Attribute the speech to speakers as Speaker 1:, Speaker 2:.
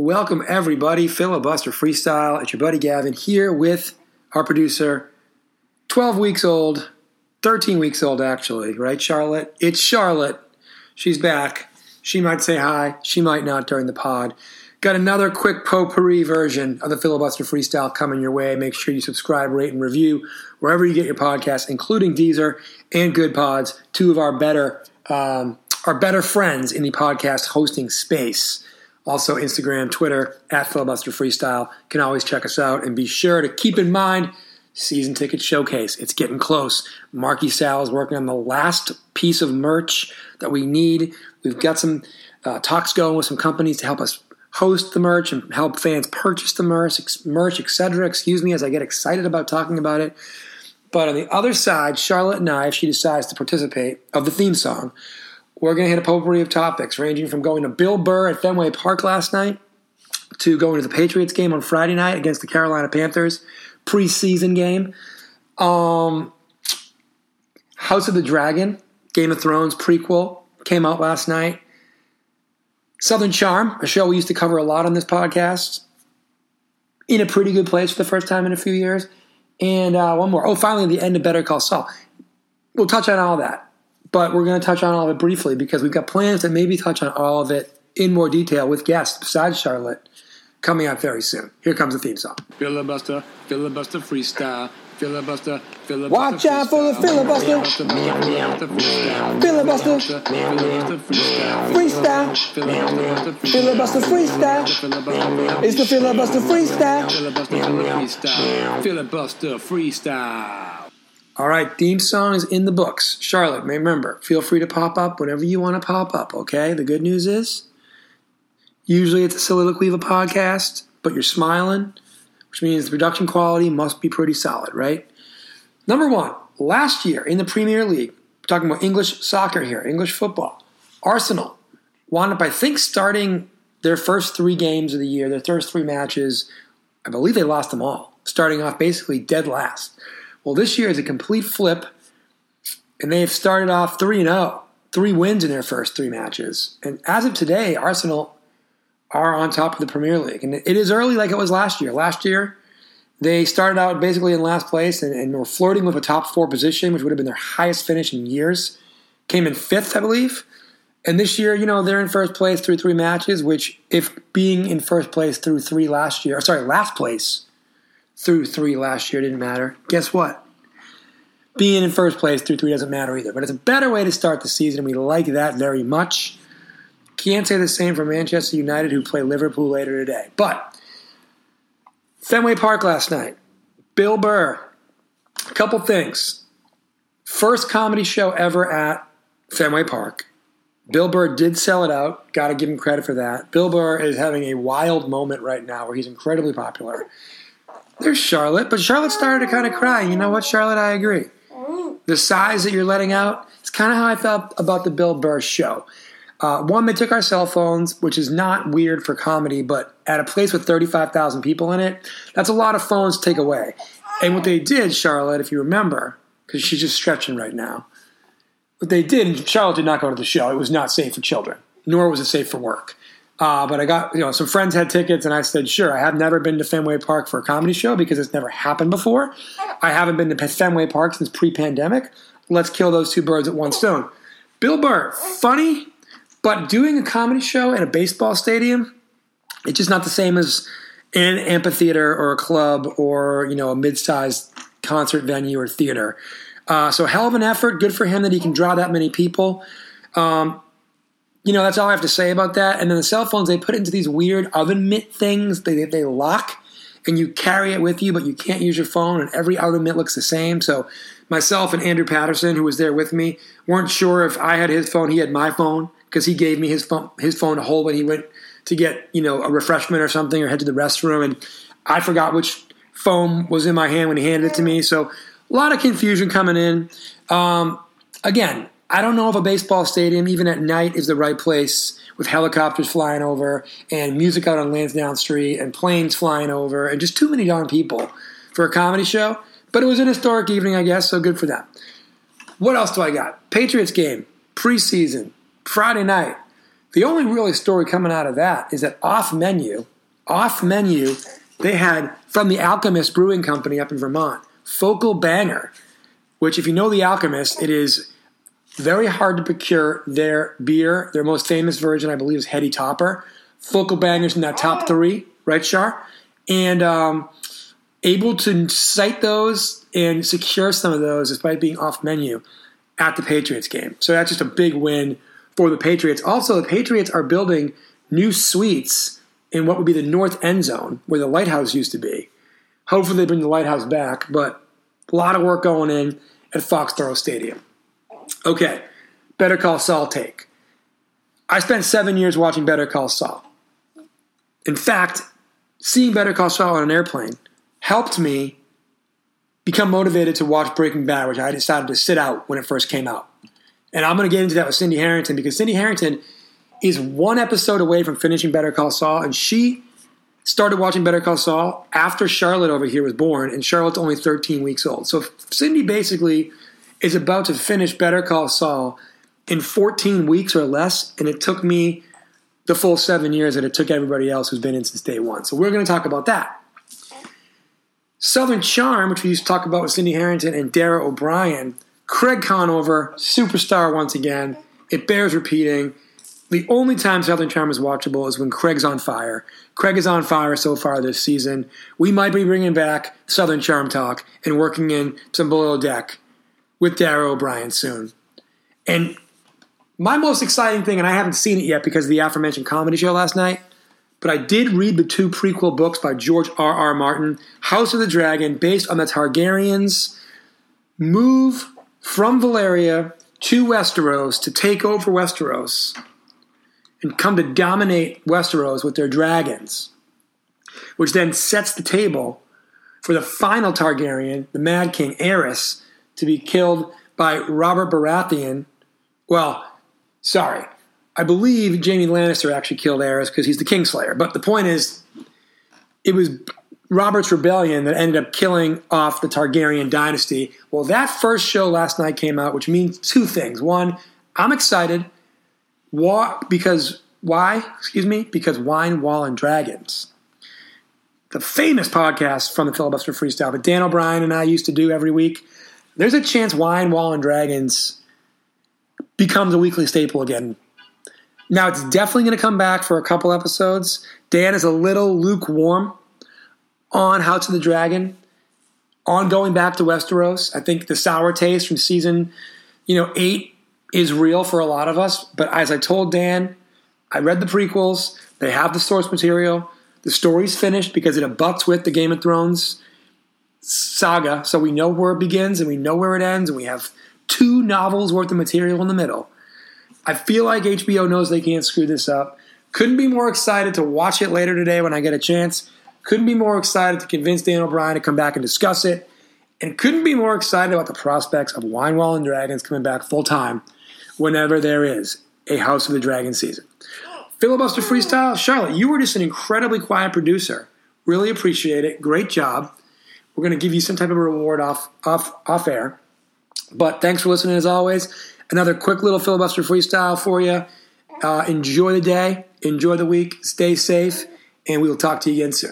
Speaker 1: Welcome, everybody. Filibuster Freestyle. It's your buddy Gavin here with our producer, 12 weeks old, 13 weeks old, actually, right, Charlotte? It's Charlotte. She's back. She might say hi. She might not during the pod. Got another quick potpourri version of the Filibuster Freestyle coming your way. Make sure you subscribe, rate, and review wherever you get your podcasts, including Deezer and Goodpods, two of our better um, our better friends in the podcast hosting space. Also, Instagram, Twitter, at Filibuster Freestyle. Can always check us out. And be sure to keep in mind season ticket showcase. It's getting close. Marky Sal is working on the last piece of merch that we need. We've got some uh, talks going with some companies to help us host the merch and help fans purchase the merch, merch, etc. Excuse me as I get excited about talking about it. But on the other side, Charlotte and I, if she decides to participate, of the theme song, we're going to hit a potpourri of topics, ranging from going to Bill Burr at Fenway Park last night to going to the Patriots game on Friday night against the Carolina Panthers preseason game. Um, House of the Dragon, Game of Thrones prequel came out last night. Southern Charm, a show we used to cover a lot on this podcast, in a pretty good place for the first time in a few years. And uh, one more. Oh, finally, the end of Better Call Saul. We'll touch on all that but we're going to touch on all of it briefly because we've got plans to maybe touch on all of it in more detail with guests besides Charlotte coming up very soon. Here comes the theme song.
Speaker 2: Filibuster, filibuster freestyle. Filibuster, filibuster.
Speaker 1: Watch out for the filibuster. Filibuster. Freestyle. Filibuster freestyle. It's the filibuster freestyle.
Speaker 2: Filibuster freestyle.
Speaker 1: All right, theme song is in the books. Charlotte, remember, feel free to pop up whenever you want to pop up, okay? The good news is, usually it's a soliloquy of a podcast, but you're smiling, which means the production quality must be pretty solid, right? Number one, last year in the Premier League, we're talking about English soccer here, English football, Arsenal wound up, I think, starting their first three games of the year, their first three matches. I believe they lost them all, starting off basically dead last. Well, this year is a complete flip, and they have started off 3 0, three wins in their first three matches. And as of today, Arsenal are on top of the Premier League. And it is early like it was last year. Last year, they started out basically in last place and, and were flirting with a top four position, which would have been their highest finish in years. Came in fifth, I believe. And this year, you know, they're in first place through three matches, which, if being in first place through three last year, sorry, last place through three last year didn't matter. Guess what? Being in first place through three doesn't matter either. But it's a better way to start the season. And we like that very much. Can't say the same for Manchester United, who play Liverpool later today. But Fenway Park last night. Bill Burr. A couple things. First comedy show ever at Fenway Park. Bill Burr did sell it out. Got to give him credit for that. Bill Burr is having a wild moment right now where he's incredibly popular. There's Charlotte, but Charlotte started to kind of cry. You know what, Charlotte? I agree. The sighs that you're letting out, it's kind of how I felt about the Bill Burr show. Uh, one, they took our cell phones, which is not weird for comedy, but at a place with 35,000 people in it, that's a lot of phones to take away. And what they did, Charlotte, if you remember, because she's just stretching right now, what they did, Charlotte did not go to the show. It was not safe for children, nor was it safe for work. Uh, but I got, you know, some friends had tickets, and I said, sure. I have never been to Fenway Park for a comedy show because it's never happened before. I haven't been to Fenway Park since pre pandemic. Let's kill those two birds at one stone. Bill Burr, funny, but doing a comedy show at a baseball stadium, it's just not the same as an amphitheater or a club or, you know, a mid sized concert venue or theater. Uh, so, hell of an effort. Good for him that he can draw that many people. Um, you know, that's all I have to say about that. And then the cell phones, they put it into these weird oven mitt things. They, they lock and you carry it with you, but you can't use your phone, and every oven mitt looks the same. So myself and Andrew Patterson, who was there with me, weren't sure if I had his phone, he had my phone, because he gave me his phone, his phone to hold when he went to get, you know, a refreshment or something or head to the restroom. And I forgot which phone was in my hand when he handed it to me. So a lot of confusion coming in. Um, again, I don't know if a baseball stadium, even at night, is the right place with helicopters flying over and music out on Lansdowne Street and planes flying over and just too many darn people for a comedy show. But it was an historic evening, I guess, so good for them. What else do I got? Patriots game, preseason, Friday night. The only really story coming out of that is that off menu, off menu, they had from the Alchemist Brewing Company up in Vermont, Focal Banger, which, if you know the Alchemist, it is very hard to procure their beer. Their most famous version, I believe, is Heady Topper. Focal Bangers in that top three, right, Char? And um, able to cite those and secure some of those despite being off menu at the Patriots game. So that's just a big win for the Patriots. Also, the Patriots are building new suites in what would be the north end zone where the lighthouse used to be. Hopefully, they bring the lighthouse back, but a lot of work going in at Foxborough Stadium. Okay, Better Call Saul take. I spent seven years watching Better Call Saul. In fact, seeing Better Call Saul on an airplane helped me become motivated to watch Breaking Bad, which I decided to sit out when it first came out. And I'm going to get into that with Cindy Harrington because Cindy Harrington is one episode away from finishing Better Call Saul, and she started watching Better Call Saul after Charlotte over here was born, and Charlotte's only 13 weeks old. So Cindy basically is about to finish Better Call Saul in 14 weeks or less, and it took me the full seven years that it took everybody else who's been in since day one. So we're going to talk about that. Southern Charm, which we used to talk about with Cindy Harrington and Dara O'Brien, Craig Conover, superstar once again. It bears repeating. The only time Southern Charm is watchable is when Craig's on fire. Craig is on fire so far this season. We might be bringing back Southern Charm talk and working in some below deck with Dara O'Brien soon. And my most exciting thing, and I haven't seen it yet because of the aforementioned comedy show last night, but I did read the two prequel books by George R. R. Martin, House of the Dragon, based on the Targaryens' move from Valyria to Westeros to take over Westeros and come to dominate Westeros with their dragons, which then sets the table for the final Targaryen, the Mad King Aerys, to be killed by Robert Baratheon. Well, sorry. I believe Jaime Lannister actually killed Aerys because he's the Kingslayer. But the point is, it was Robert's rebellion that ended up killing off the Targaryen dynasty. Well, that first show last night came out, which means two things. One, I'm excited. Why? Because why? Excuse me. Because wine, wall, and dragons. The famous podcast from the filibuster freestyle that Dan O'Brien and I used to do every week. There's a chance wine, wall, and dragons becomes a weekly staple again. Now it's definitely going to come back for a couple episodes. Dan is a little lukewarm on House of the Dragon, on going back to Westeros. I think the sour taste from season, you know, eight is real for a lot of us. But as I told Dan, I read the prequels. They have the source material. The story's finished because it abuts with the Game of Thrones saga. So we know where it begins and we know where it ends, and we have two novels worth of material in the middle. I feel like HBO knows they can't screw this up. Couldn't be more excited to watch it later today when I get a chance. Couldn't be more excited to convince Dan O'Brien to come back and discuss it. And couldn't be more excited about the prospects of Wine Wall and Dragons coming back full time whenever there is a House of the Dragon season. Filibuster Freestyle, Charlotte, you were just an incredibly quiet producer. Really appreciate it. Great job. We're going to give you some type of reward off off off air. But thanks for listening as always. Another quick little filibuster freestyle for you. Uh, enjoy the day, enjoy the week, stay safe, and we will talk to you again soon.